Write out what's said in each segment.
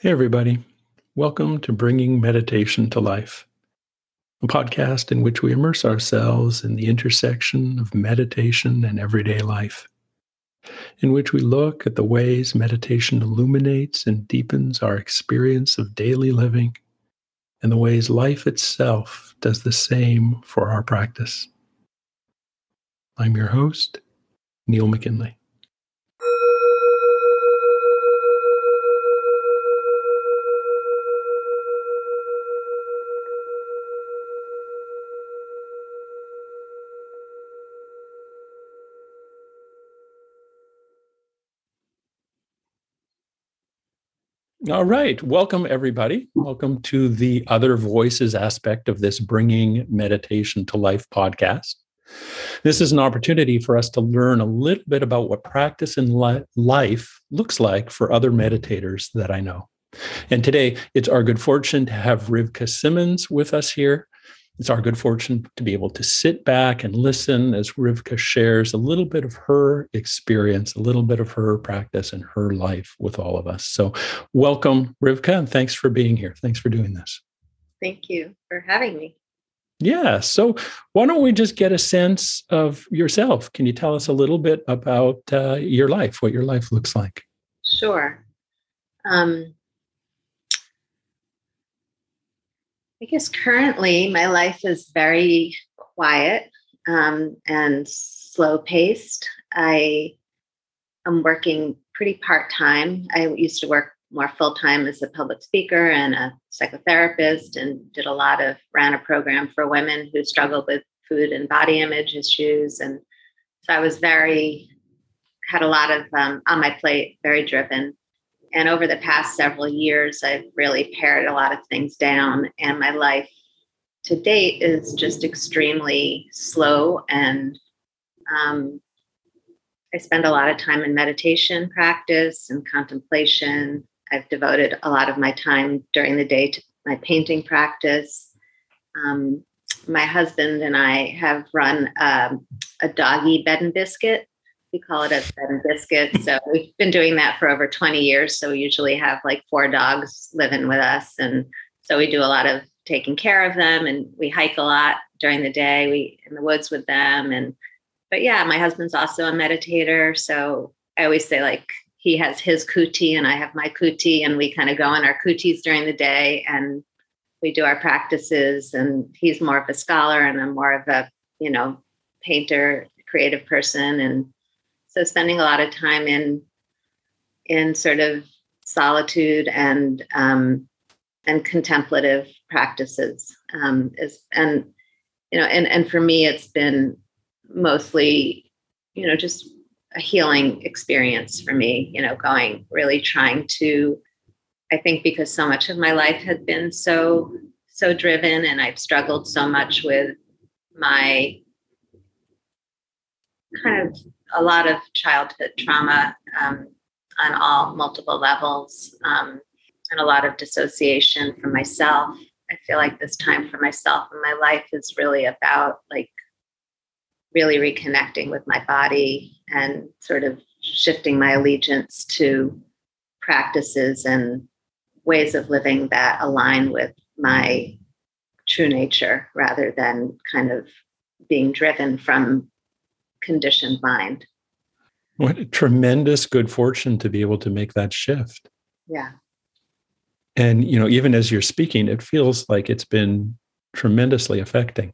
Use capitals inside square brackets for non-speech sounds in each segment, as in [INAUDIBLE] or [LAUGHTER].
Hey, everybody. Welcome to Bringing Meditation to Life, a podcast in which we immerse ourselves in the intersection of meditation and everyday life, in which we look at the ways meditation illuminates and deepens our experience of daily living, and the ways life itself does the same for our practice. I'm your host, Neil McKinley. All right. Welcome, everybody. Welcome to the Other Voices aspect of this Bringing Meditation to Life podcast. This is an opportunity for us to learn a little bit about what practice in li- life looks like for other meditators that I know. And today, it's our good fortune to have Rivka Simmons with us here. It's our good fortune to be able to sit back and listen as Rivka shares a little bit of her experience, a little bit of her practice and her life with all of us. So, welcome, Rivka, and thanks for being here. Thanks for doing this. Thank you for having me. Yeah. So, why don't we just get a sense of yourself? Can you tell us a little bit about uh, your life, what your life looks like? Sure. Um, I guess currently my life is very quiet um, and slow paced. I am working pretty part time. I used to work more full time as a public speaker and a psychotherapist, and did a lot of ran a program for women who struggled with food and body image issues. And so I was very had a lot of um, on my plate, very driven. And over the past several years, I've really pared a lot of things down, and my life to date is just extremely slow. And um, I spend a lot of time in meditation practice and contemplation. I've devoted a lot of my time during the day to my painting practice. Um, my husband and I have run um, a doggy bed and biscuit we call it a bed and biscuit. So we've been doing that for over 20 years. So we usually have like four dogs living with us. And so we do a lot of taking care of them and we hike a lot during the day. We in the woods with them. And but yeah, my husband's also a meditator. So I always say like he has his kuti and I have my kuti and we kind of go on our kutis during the day and we do our practices and he's more of a scholar and I'm more of a, you know, painter, creative person and so spending a lot of time in in sort of solitude and um, and contemplative practices um, is and you know and and for me it's been mostly you know just a healing experience for me you know going really trying to i think because so much of my life had been so so driven and i've struggled so much with my kind of a lot of childhood trauma um, on all multiple levels um, and a lot of dissociation from myself. I feel like this time for myself and my life is really about like really reconnecting with my body and sort of shifting my allegiance to practices and ways of living that align with my true nature rather than kind of being driven from conditioned mind. What a tremendous good fortune to be able to make that shift. Yeah. And, you know, even as you're speaking, it feels like it's been tremendously affecting.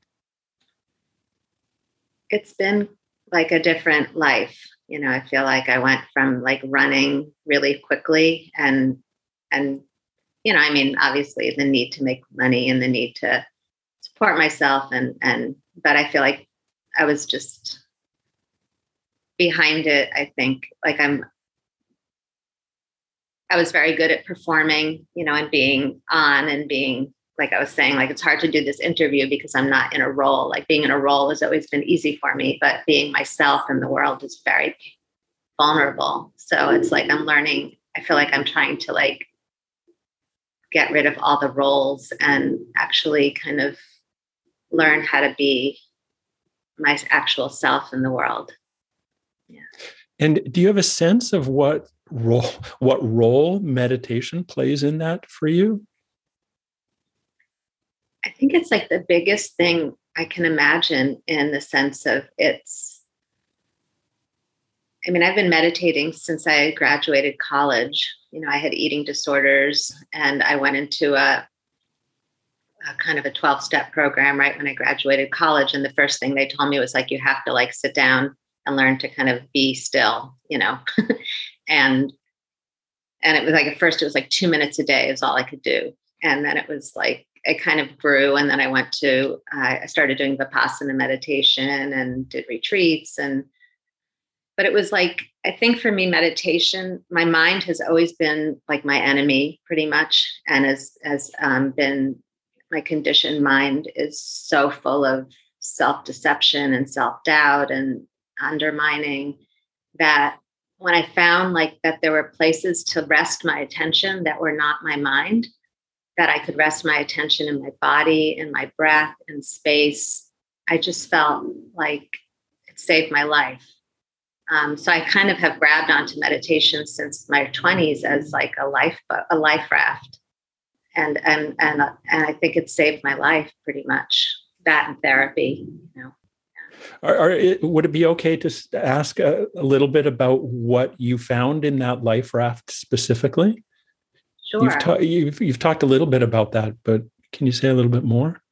It's been like a different life. You know, I feel like I went from like running really quickly and, and, you know, I mean, obviously the need to make money and the need to support myself and, and, but I feel like I was just behind it, I think like I'm I was very good at performing, you know, and being on and being like I was saying, like it's hard to do this interview because I'm not in a role. Like being in a role has always been easy for me, but being myself in the world is very vulnerable. So it's like I'm learning, I feel like I'm trying to like get rid of all the roles and actually kind of learn how to be my actual self in the world. And do you have a sense of what role what role meditation plays in that for you? I think it's like the biggest thing I can imagine in the sense of it's I mean, I've been meditating since I graduated college. You know, I had eating disorders and I went into a, a kind of a 12 step program right when I graduated college. And the first thing they told me was like, you have to like sit down and learn to kind of be still, you know. [LAUGHS] and and it was like at first it was like two minutes a day is all I could do. And then it was like it kind of grew. And then I went to I started doing Vipassana meditation and did retreats and but it was like i think for me meditation my mind has always been like my enemy pretty much and has has um, been my conditioned mind is so full of self-deception and self-doubt and undermining that when i found like that there were places to rest my attention that were not my mind that i could rest my attention in my body in my breath in space i just felt like it saved my life um, so I kind of have grabbed onto meditation since my 20s as like a life a life raft, and and and and I think it saved my life pretty much. That and therapy, you know. Are, are it, would it be okay to ask a, a, little bit about what you found in that life raft specifically? Sure. You've, ta- you've, you've talked a little bit about that, but can you say a little bit more?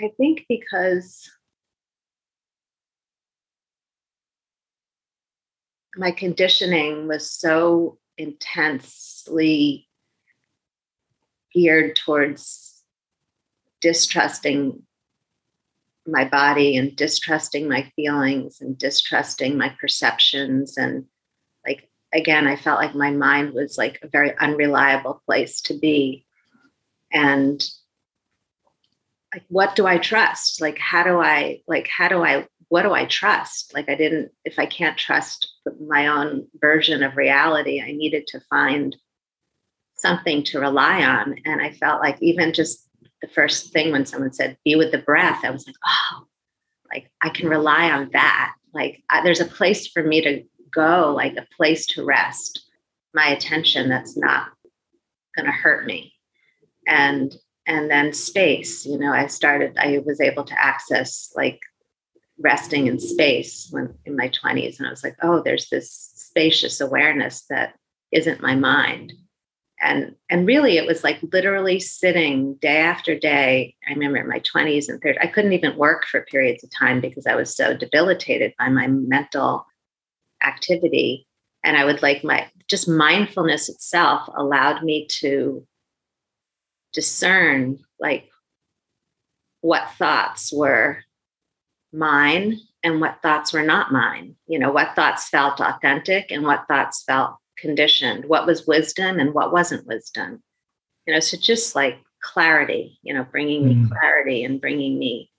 I think because my conditioning was so intensely geared towards distrusting my body and distrusting my feelings and distrusting my perceptions and like again i felt like my mind was like a very unreliable place to be and like what do i trust like how do i like how do i what do I trust? Like I didn't, if I can't trust my own version of reality, I needed to find something to rely on. And I felt like even just the first thing when someone said, be with the breath, I was like, oh, like I can rely on that. Like I, there's a place for me to go, like a place to rest my attention that's not going to hurt me. And and then space, you know, I started, I was able to access like resting in space when in my 20s and i was like oh there's this spacious awareness that isn't my mind and and really it was like literally sitting day after day i remember in my 20s and 30s i couldn't even work for periods of time because i was so debilitated by my mental activity and i would like my just mindfulness itself allowed me to discern like what thoughts were mine and what thoughts were not mine. You know, what thoughts felt authentic and what thoughts felt conditioned, what was wisdom and what wasn't wisdom. You know, so just like clarity, you know, bringing me mm. clarity and bringing me.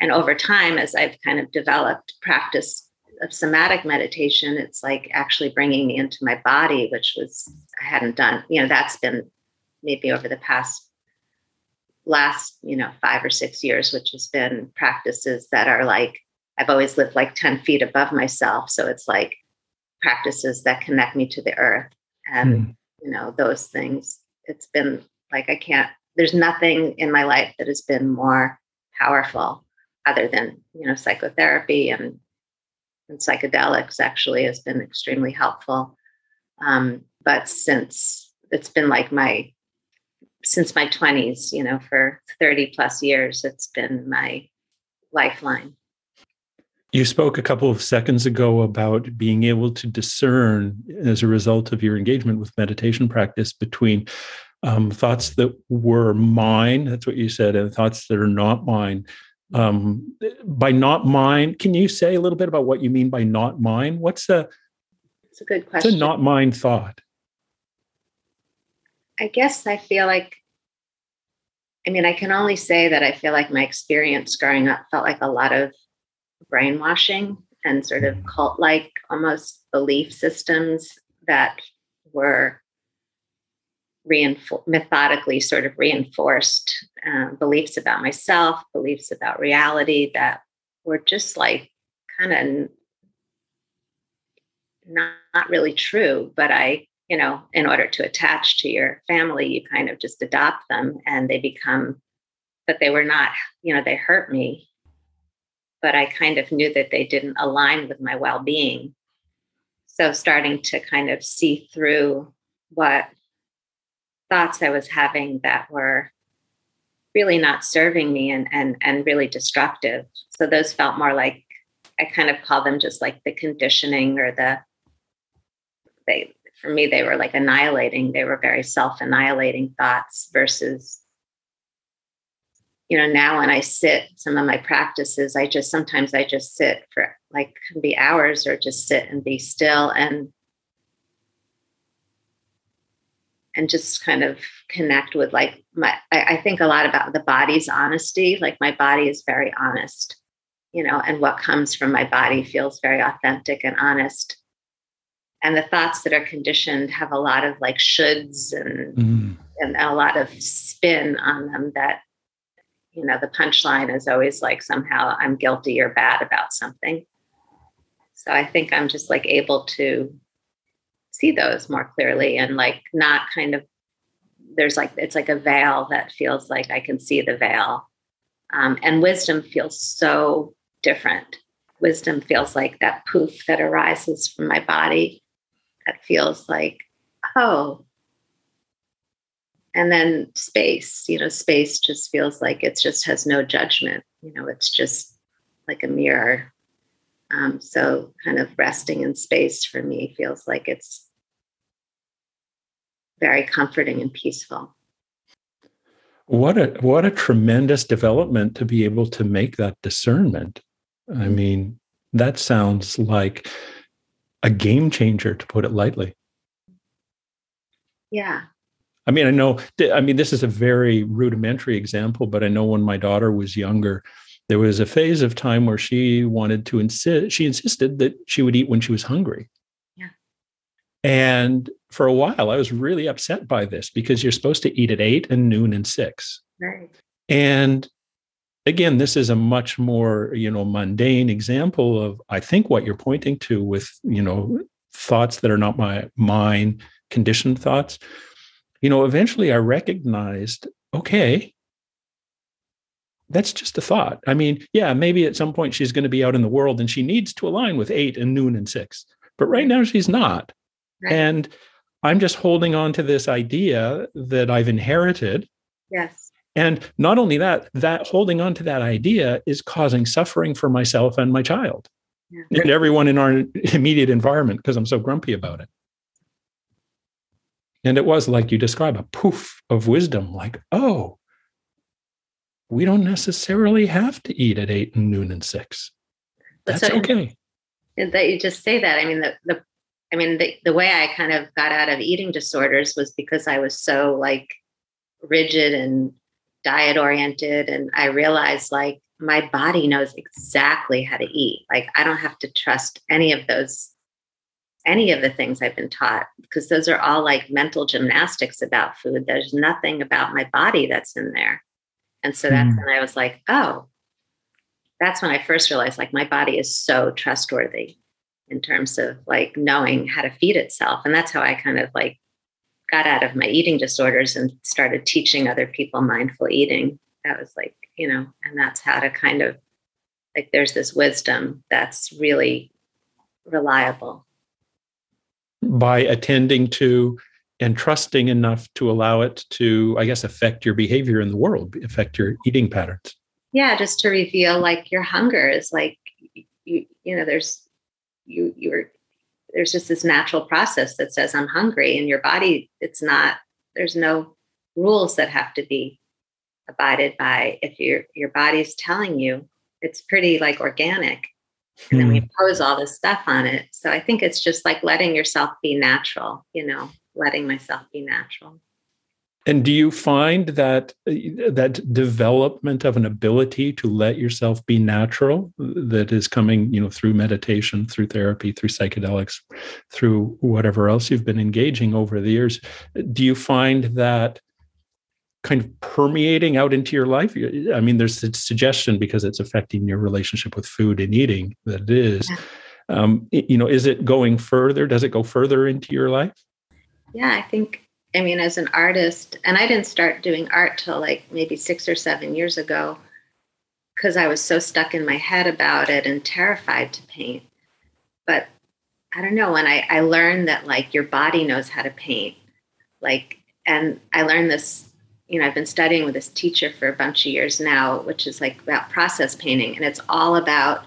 And over time, as I've kind of developed practice of somatic meditation, it's like actually bringing me into my body, which was, I hadn't done, you know, that's been maybe over the past last you know five or six years which has been practices that are like i've always lived like 10 feet above myself so it's like practices that connect me to the earth and mm. you know those things it's been like i can't there's nothing in my life that has been more powerful other than you know psychotherapy and and psychedelics actually has been extremely helpful um, but since it's been like my since my 20s, you know, for 30 plus years, it's been my lifeline. You spoke a couple of seconds ago about being able to discern as a result of your engagement with meditation practice between um, thoughts that were mine, that's what you said, and thoughts that are not mine. Um, by not mine, can you say a little bit about what you mean by not mine? What's a, it's a good question. It's a not mine thought. I guess I feel like, I mean, I can only say that I feel like my experience growing up felt like a lot of brainwashing and sort of cult like almost belief systems that were reinfor- methodically sort of reinforced uh, beliefs about myself, beliefs about reality that were just like kind of not, not really true, but I, you know, in order to attach to your family, you kind of just adopt them and they become, but they were not, you know, they hurt me. But I kind of knew that they didn't align with my well being. So starting to kind of see through what thoughts I was having that were really not serving me and and and really destructive. So those felt more like I kind of call them just like the conditioning or the they for me they were like annihilating. They were very self-annihilating thoughts versus you know now when I sit some of my practices I just sometimes I just sit for like can be hours or just sit and be still and and just kind of connect with like my I, I, think a lot about the body's honesty like my body is very honest you know and what comes from my body feels very authentic and honest and the thoughts that are conditioned have a lot of like shoulds and mm. and a lot of spin on them that you know the punchline is always like somehow i'm guilty or bad about something so i think i'm just like able to see those more clearly and like not kind of there's like it's like a veil that feels like I can see the veil. Um, and wisdom feels so different. Wisdom feels like that poof that arises from my body that feels like, oh. And then space, you know, space just feels like it just has no judgment. You know, it's just like a mirror. Um, so, kind of resting in space for me feels like it's very comforting and peaceful. What a what a tremendous development to be able to make that discernment. I mean, that sounds like a game changer to put it lightly. Yeah. I mean, I know, I mean, this is a very rudimentary example, but I know when my daughter was younger, there was a phase of time where she wanted to insist, she insisted that she would eat when she was hungry. Yeah. And for a while, I was really upset by this because you're supposed to eat at eight and noon and six. Right. And again, this is a much more, you know, mundane example of, I think, what you're pointing to with, you know, thoughts that are not my mine, conditioned thoughts. You know, eventually I recognized, okay, that's just a thought. I mean, yeah, maybe at some point she's going to be out in the world and she needs to align with eight and noon and six, but right now she's not. Right. And I'm just holding on to this idea that I've inherited. Yes. And not only that, that holding on to that idea is causing suffering for myself and my child yeah. and everyone in our immediate environment because I'm so grumpy about it. And it was like you describe a poof of wisdom, like, oh, we don't necessarily have to eat at eight and noon and six. That's so, okay. That you just say that. I mean, the, the I mean, the, the way I kind of got out of eating disorders was because I was so like rigid and diet oriented. And I realized like my body knows exactly how to eat. Like I don't have to trust any of those, any of the things I've been taught, because those are all like mental gymnastics about food. There's nothing about my body that's in there. And so that's mm. when I was like, oh, that's when I first realized like my body is so trustworthy in terms of like knowing how to feed itself. And that's how I kind of like got out of my eating disorders and started teaching other people mindful eating. That was like, you know, and that's how to kind of like there's this wisdom that's really reliable. By attending to and trusting enough to allow it to, I guess, affect your behavior in the world, affect your eating patterns. Yeah, just to reveal like your hunger is like you, you know, there's you you're there's just this natural process that says i'm hungry and your body it's not there's no rules that have to be abided by if your your body's telling you it's pretty like organic and then we hmm. impose all this stuff on it so i think it's just like letting yourself be natural you know letting myself be natural and do you find that that development of an ability to let yourself be natural that is coming, you know, through meditation, through therapy, through psychedelics, through whatever else you've been engaging over the years, do you find that kind of permeating out into your life? I mean, there's a suggestion because it's affecting your relationship with food and eating that it is. um, you know is it going further? Does it go further into your life? Yeah i think i mean as an artist and i didn't start doing art till like maybe six or seven years ago because i was so stuck in my head about it and terrified to paint. But i don't know when i i learned that like your body knows how to paint. Like and i learned this you know i've been studying with this teacher for a bunch of years now which is like about process painting and it's all about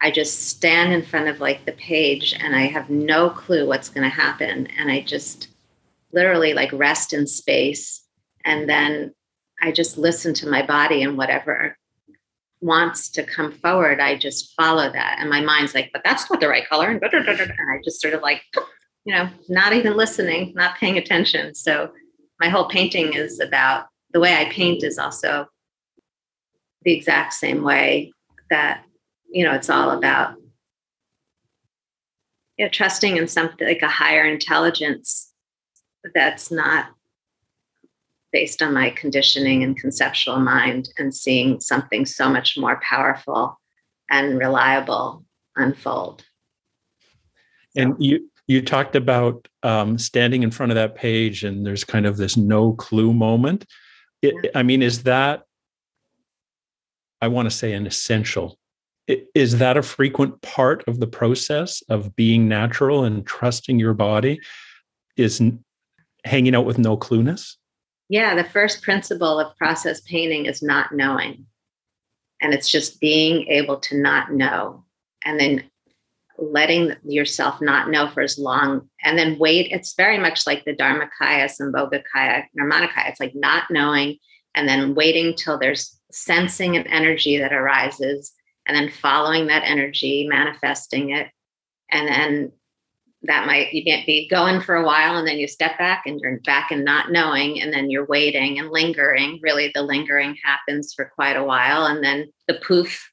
I just stand in front of like the page and I have no clue what's going to happen. And I just literally like rest in space. And then I just listen to my body and whatever wants to come forward, I just follow that. And my mind's like, but that's not the right color. And, and I just sort of like, you know, not even listening, not paying attention. So my whole painting is about the way I paint is also the exact same way that you know, it's all about you know, trusting in something like a higher intelligence that's not based on my conditioning and conceptual mind and seeing something so much more powerful and reliable unfold. And you you talked about um, standing in front of that page and there's kind of this no clue moment. It. I mean, is that I want to say an essential is that a frequent part of the process of being natural and trusting your body is hanging out with no clueness yeah the first principle of process painting is not knowing and it's just being able to not know and then letting yourself not know for as long and then wait it's very much like the dharmakaya sambhogakaya nirmanakaya it's like not knowing and then waiting till there's sensing of energy that arises and then following that energy, manifesting it. And then that might, you can't be going for a while and then you step back and you're back and not knowing. And then you're waiting and lingering. Really, the lingering happens for quite a while. And then the poof.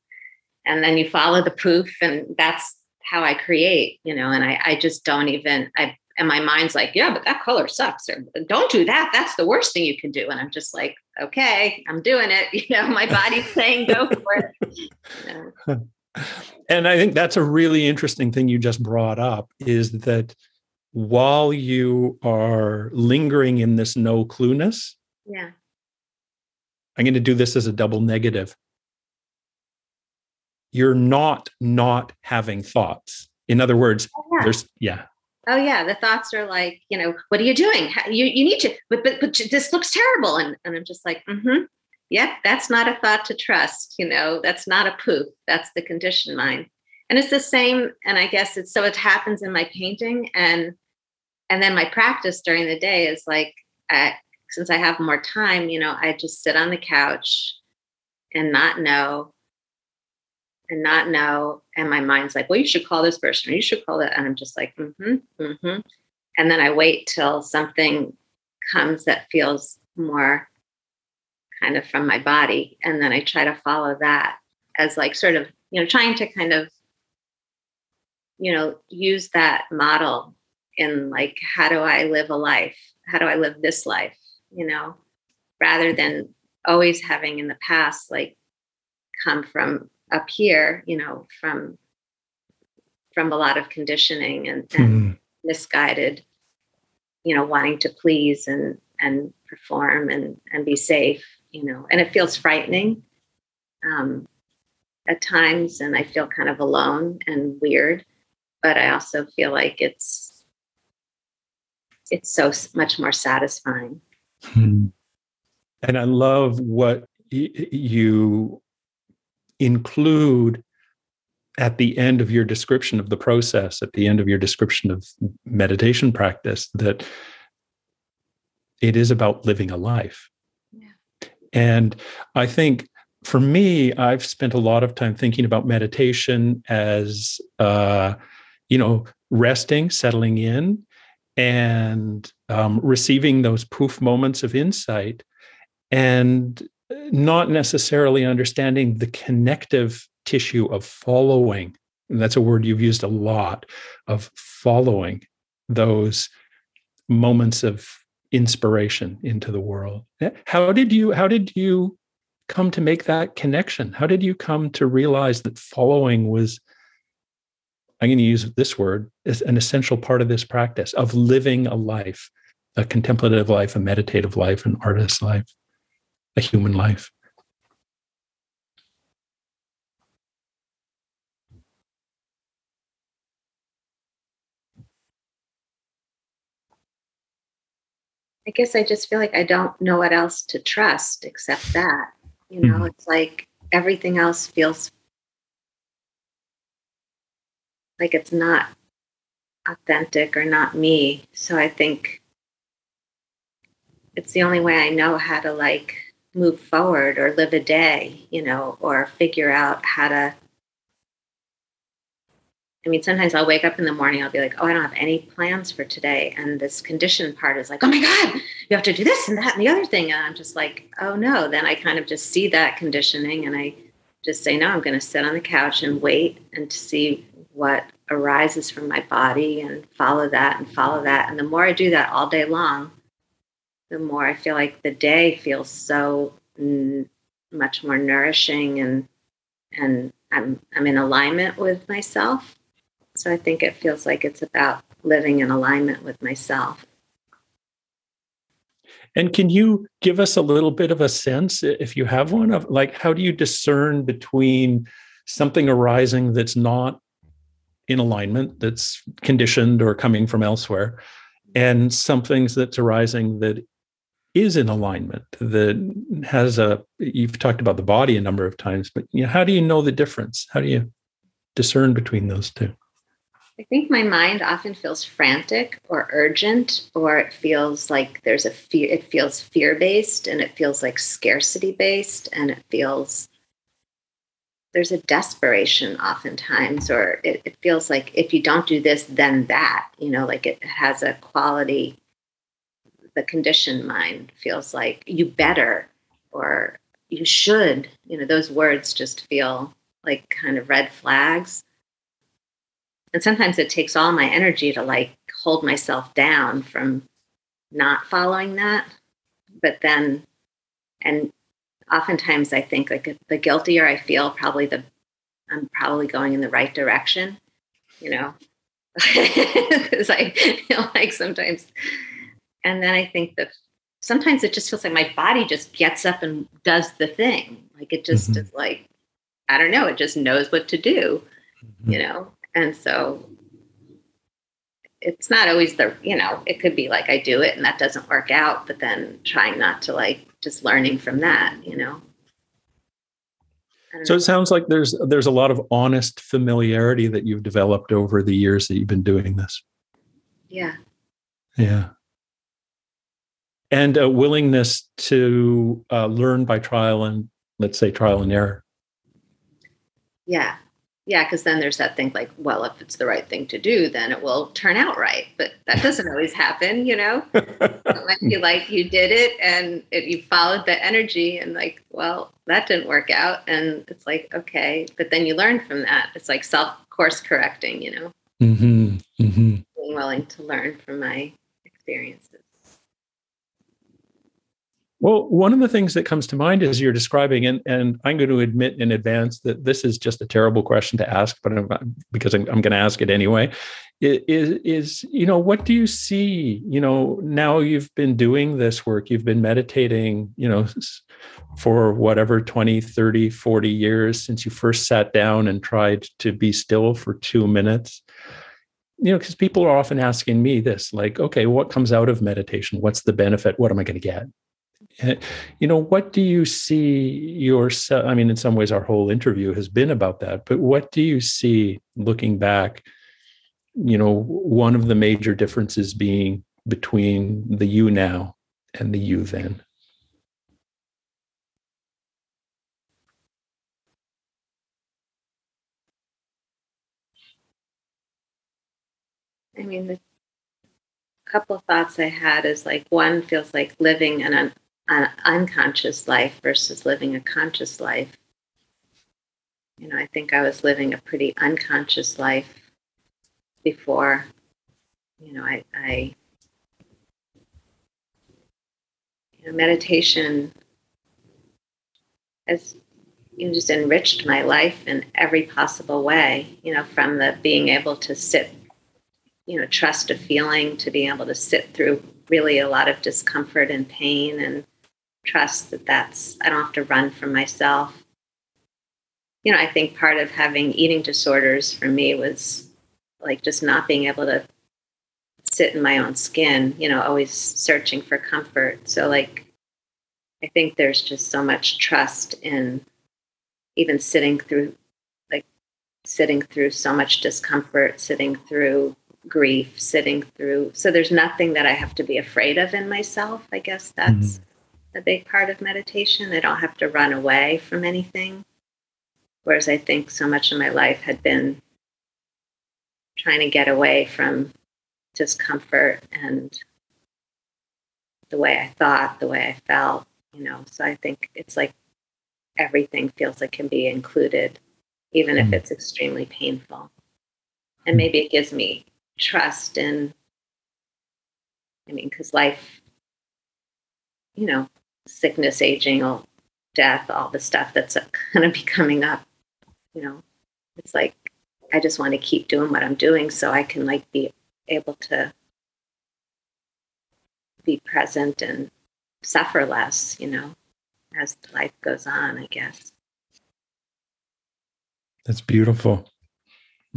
And then you follow the poof. And that's how I create, you know, and I, I just don't even, I and my mind's like yeah but that color sucks or don't do that that's the worst thing you can do and i'm just like okay i'm doing it [LAUGHS] you know my body's saying go for it you know? [LAUGHS] and i think that's a really interesting thing you just brought up is that while you are lingering in this no clueness yeah i'm going to do this as a double negative you're not not having thoughts in other words oh, yeah. there's yeah Oh yeah, the thoughts are like, you know, what are you doing? You you need to, but but, but this looks terrible, and and I'm just like, mm-hmm. Yep, that's not a thought to trust. You know, that's not a poof. That's the conditioned mind, and it's the same. And I guess it's so it happens in my painting, and and then my practice during the day is like, I, since I have more time, you know, I just sit on the couch and not know and not know. And my mind's like, well, you should call this person or you should call that. And I'm just like, mm-hmm, mm-hmm. And then I wait till something comes that feels more kind of from my body. And then I try to follow that as like sort of, you know, trying to kind of, you know, use that model in like, how do I live a life? How do I live this life? You know, rather than always having in the past, like, come from up here, you know, from from a lot of conditioning and, and mm-hmm. misguided, you know, wanting to please and and perform and and be safe, you know, and it feels frightening um, at times, and I feel kind of alone and weird, but I also feel like it's it's so much more satisfying. Hmm. And I love what y- you include at the end of your description of the process, at the end of your description of meditation practice, that it is about living a life. Yeah. And I think for me, I've spent a lot of time thinking about meditation as, uh, you know, resting, settling in, and um, receiving those poof moments of insight. And not necessarily understanding the connective tissue of following. And that's a word you've used a lot of following those moments of inspiration into the world. Eh, how did you how did you come to make that connection? How did you come to realize that following was I'm going to use this word, is an essential part of this practice of living a life, a contemplative life, a meditative life, an artist's life, a human life. I guess I just feel like I don't know what else to trust except that. You know, mm-hmm. it's like everything else feels like it's not authentic or not me. So I think it's the only way I know how to like move forward or live a day, you know, or figure out how to I mean, sometimes I'll wake up in the morning, I'll be like, oh, I don't have any plans for today. And this condition part is like, oh my God, you have to do this and that and the other thing. And I'm just like, oh no. Then I kind of just see that conditioning and I just say, no, I'm going to sit on the couch and wait and to see what arises from my body and follow that and follow that. And the more I do that all day long, the more I feel like the day feels so n- much more nourishing and and I'm I'm in alignment with myself so I think it feels like it's about living in alignment with myself. And can you give us a little bit of a sense, if you have one, of like how do you discern between something arising that's not in alignment, that's conditioned or coming from elsewhere, and some things that's arising that is in alignment, that has a, you've talked about the body a number of times, but you know, how do you know the difference? How do you discern between those two? I think my mind often feels frantic or urgent, or it feels like there's a fear, it feels fear based and it feels like scarcity based and it feels there's a desperation oftentimes, or it, it feels like if you don't do this, then that, you know, like it has a quality. The conditioned mind feels like you better or you should, you know, those words just feel like kind of red flags. And sometimes it takes all my energy to like hold myself down from not following that. But then and oftentimes i think like the guiltier i feel probably the i'm probably going in the right direction you know? [LAUGHS] Because i [LAUGHS] feel like sometimes and then i think that sometimes it just feels like my body just gets up and does the thing like it just mm-hmm. is like i don't know it just knows what to do mm-hmm. you know and so it's not always the, you know, it could be like I do it and that doesn't work out, but then trying not to like just learning from that, you know. So it sounds like there's there's a lot of honest familiarity that you've developed over the years that you've been doing this. Yeah. Yeah. And a willingness to uh, learn by trial and let's say trial and error. Yeah yeah, because then there's that thing like, well, if it's the right thing to do, then it will turn out right. But that doesn't always happen, you know. [LAUGHS] it might be like you did it and it, you followed the energy, and like, well, that didn't work out, and it's like, okay, but then you learn from that. It's like self course correcting, you know. Mm-hmm. Mm-hmm. Being willing to learn from my experiences. Well, one of the things that comes to mind as you're describing, and, and I'm going to admit in advance that this is just a terrible question to ask, but I'm, because I'm, I'm going to ask it anyway, is, is, you know, what do you see? You know, now you've been doing this work, you've been meditating, you know, for whatever 20, 30, 40 years since you first sat down and tried to be still for two minutes? You know because people are often asking me this like okay what comes out of meditation? What's the benefit? What am i going to get you know what do you see yourself i mean in some ways our whole interview has been about that but what do you see looking back you know one of the major differences being between the you now and the you then? I mean the couple of thoughts i had is like one feels like living in an an unconscious life versus living a conscious life. You know, I think I was living a pretty unconscious life before. You know, I, I you know, meditation has you know, just enriched my life in every possible way, you know, from the being able to sit, you know, trust a feeling to being able to sit through really a lot of discomfort and pain and trust that that's, I don't have to run from myself. You know, I think part of having eating disorders for me was like just not being able to sit in my own skin, you know, always searching for comfort. So, like, I think there's just so much trust in even sitting through, like, sitting through so much discomfort, sitting through grief, sitting through. So, there's nothing that I have to be afraid of in myself. I guess that's mm-hmm. A big part of meditation. I don't have to run away from anything. Whereas I think so much of my life had been trying to get away from discomfort and the way I thought, the way I felt, you know. So I think it's like everything feels like can be included, even if mm. it's extremely painful. And maybe it gives me trust in, I mean, because life, you know, sickness, aging, all, death, all the stuff that's going to be coming up, you know, it's like I just want to keep doing what I'm doing so I can like be able to be present and suffer less, you know, as life goes on, I guess. That's beautiful.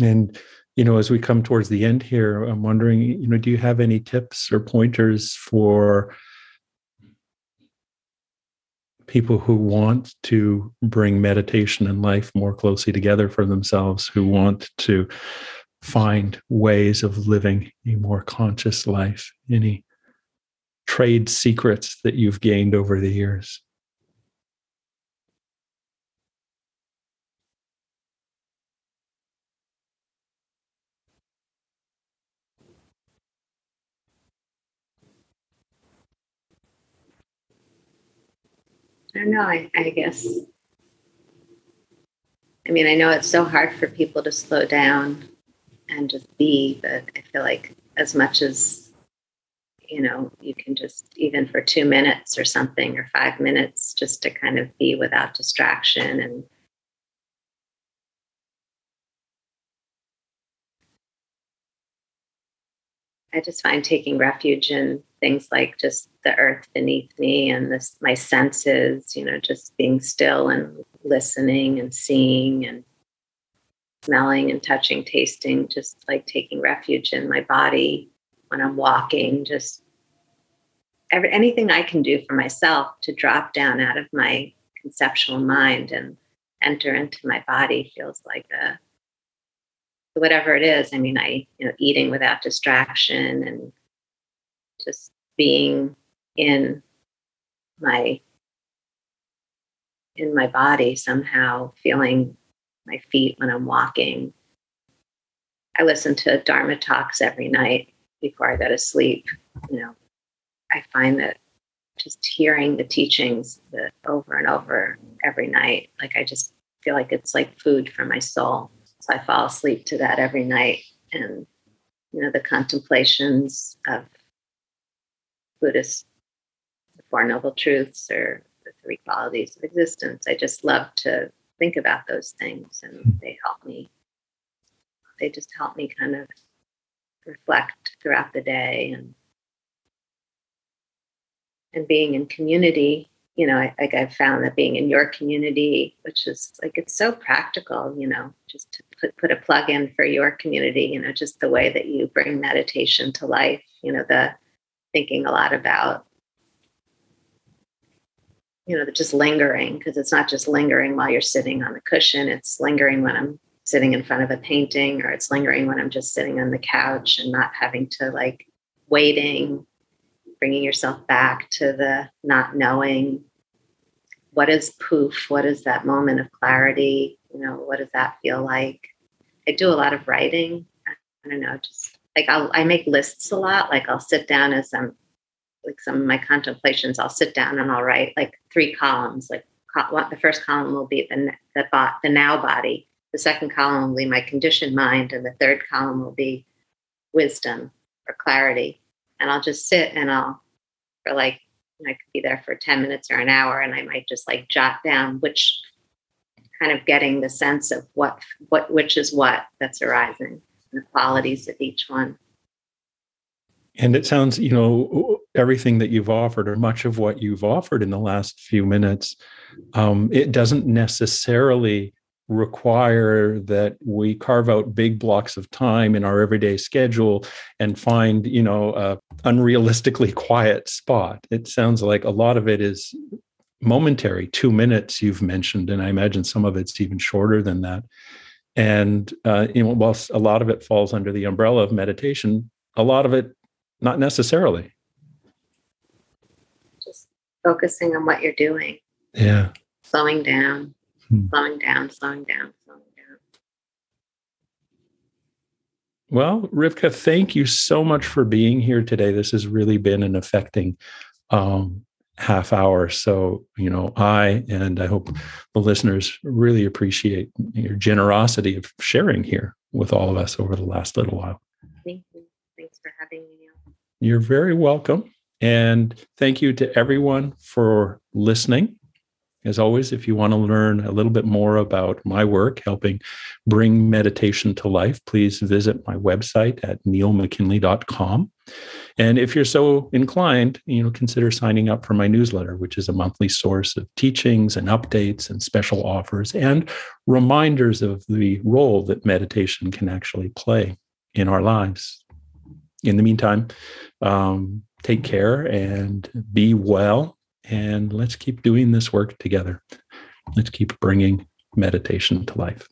And, you know, as we come towards the end here, I'm wondering, you know, do you have any tips or pointers for people who want to bring meditation and life more closely together for themselves, who want to find ways of living a more conscious life? Any trade secrets that you've gained over the years? I don't know. I, I guess. I mean, I know it's so hard for people to slow down and just be. But I feel like as much as you know, you can just even for two minutes or something or five minutes, just to kind of be without distraction and I just find taking refuge in things like just the earth beneath me and this my senses, you know, just being still and listening and seeing and smelling and touching, tasting, just like taking refuge in my body when I'm walking, just every, anything I can do for myself to drop down out of my conceptual mind and enter into my body feels like a whatever it is. I mean, I, you know, eating without distraction and just being in my in my body somehow feeling my feet when I'm walking. I listen to Dharma talks every night before I go to sleep. You know, I find that just hearing the teachings that over and over every night, like I just feel like it's like food for my soul. So I fall asleep to that every night. And, you know, the contemplations of Buddhist, the Four Noble Truths or the three qualities of existence. I just love to think about those things and hmm. they help me they just help me kind of reflect throughout the day and and being in community you know I, like i've found that being in your community which is like it's so practical you know just to put, put a plug in for your community you know just the way that you bring meditation to life you know the thinking a lot about you know, just lingering because it's not just lingering while you're sitting on the cushion. It's lingering when I'm sitting in front of a painting, or it's lingering when I'm just sitting on the couch and not having to like waiting, bringing yourself back to the not knowing. What is poof? What is that moment of clarity? You know, what does that feel like? I do a lot of writing. I don't know, just like I'll, I make lists a lot. Like I'll sit down as I'm like some of my contemplations, I'll sit down and I'll write like three columns. Like the first column will be the the, the now body. The second column will be my conditioned mind, and the third column will be wisdom or clarity. And I'll just sit and I'll for like I could be there for ten minutes or an hour, and I might just like jot down which kind of getting the sense of what what which is what that's arising, the qualities of each one. And it sounds, you know, everything that you've offered, or much of what you've offered in the last few minutes, um, it doesn't necessarily require that we carve out big blocks of time in our everyday schedule and find you know a unrealistically [LAUGHS] quiet spot. It sounds like a lot of it is momentary. Two minutes you've mentioned and i imagine some of it's even shorter than that and uh, you know whilst a lot of it falls under the umbrella of meditation a lot of it not necessarily. Just focusing on what you're doing. Yeah. Slowing down hmm. slowing down slowing down slowing down. Well rivka thank you so much for being here today. This has really been an affecting um, half hour. So, you know, I and I hope the listeners really appreciate your generosity of sharing here with all of us over the last little while. Thank you. Thanks for having me. You're very welcome. And thank you to everyone for listening. As always, if you want to learn a little bit more about my work helping bring meditation to life, please visit my website at neilmckinley.com. And if you're so inclined, you know, consider signing up for my newsletter, which is a monthly source of teachings and updates and special offers and reminders of the role that meditation can actually play in our lives. In the meantime, um, take care and be well and let's keep doing this work together. Let's keep bringing meditation to life.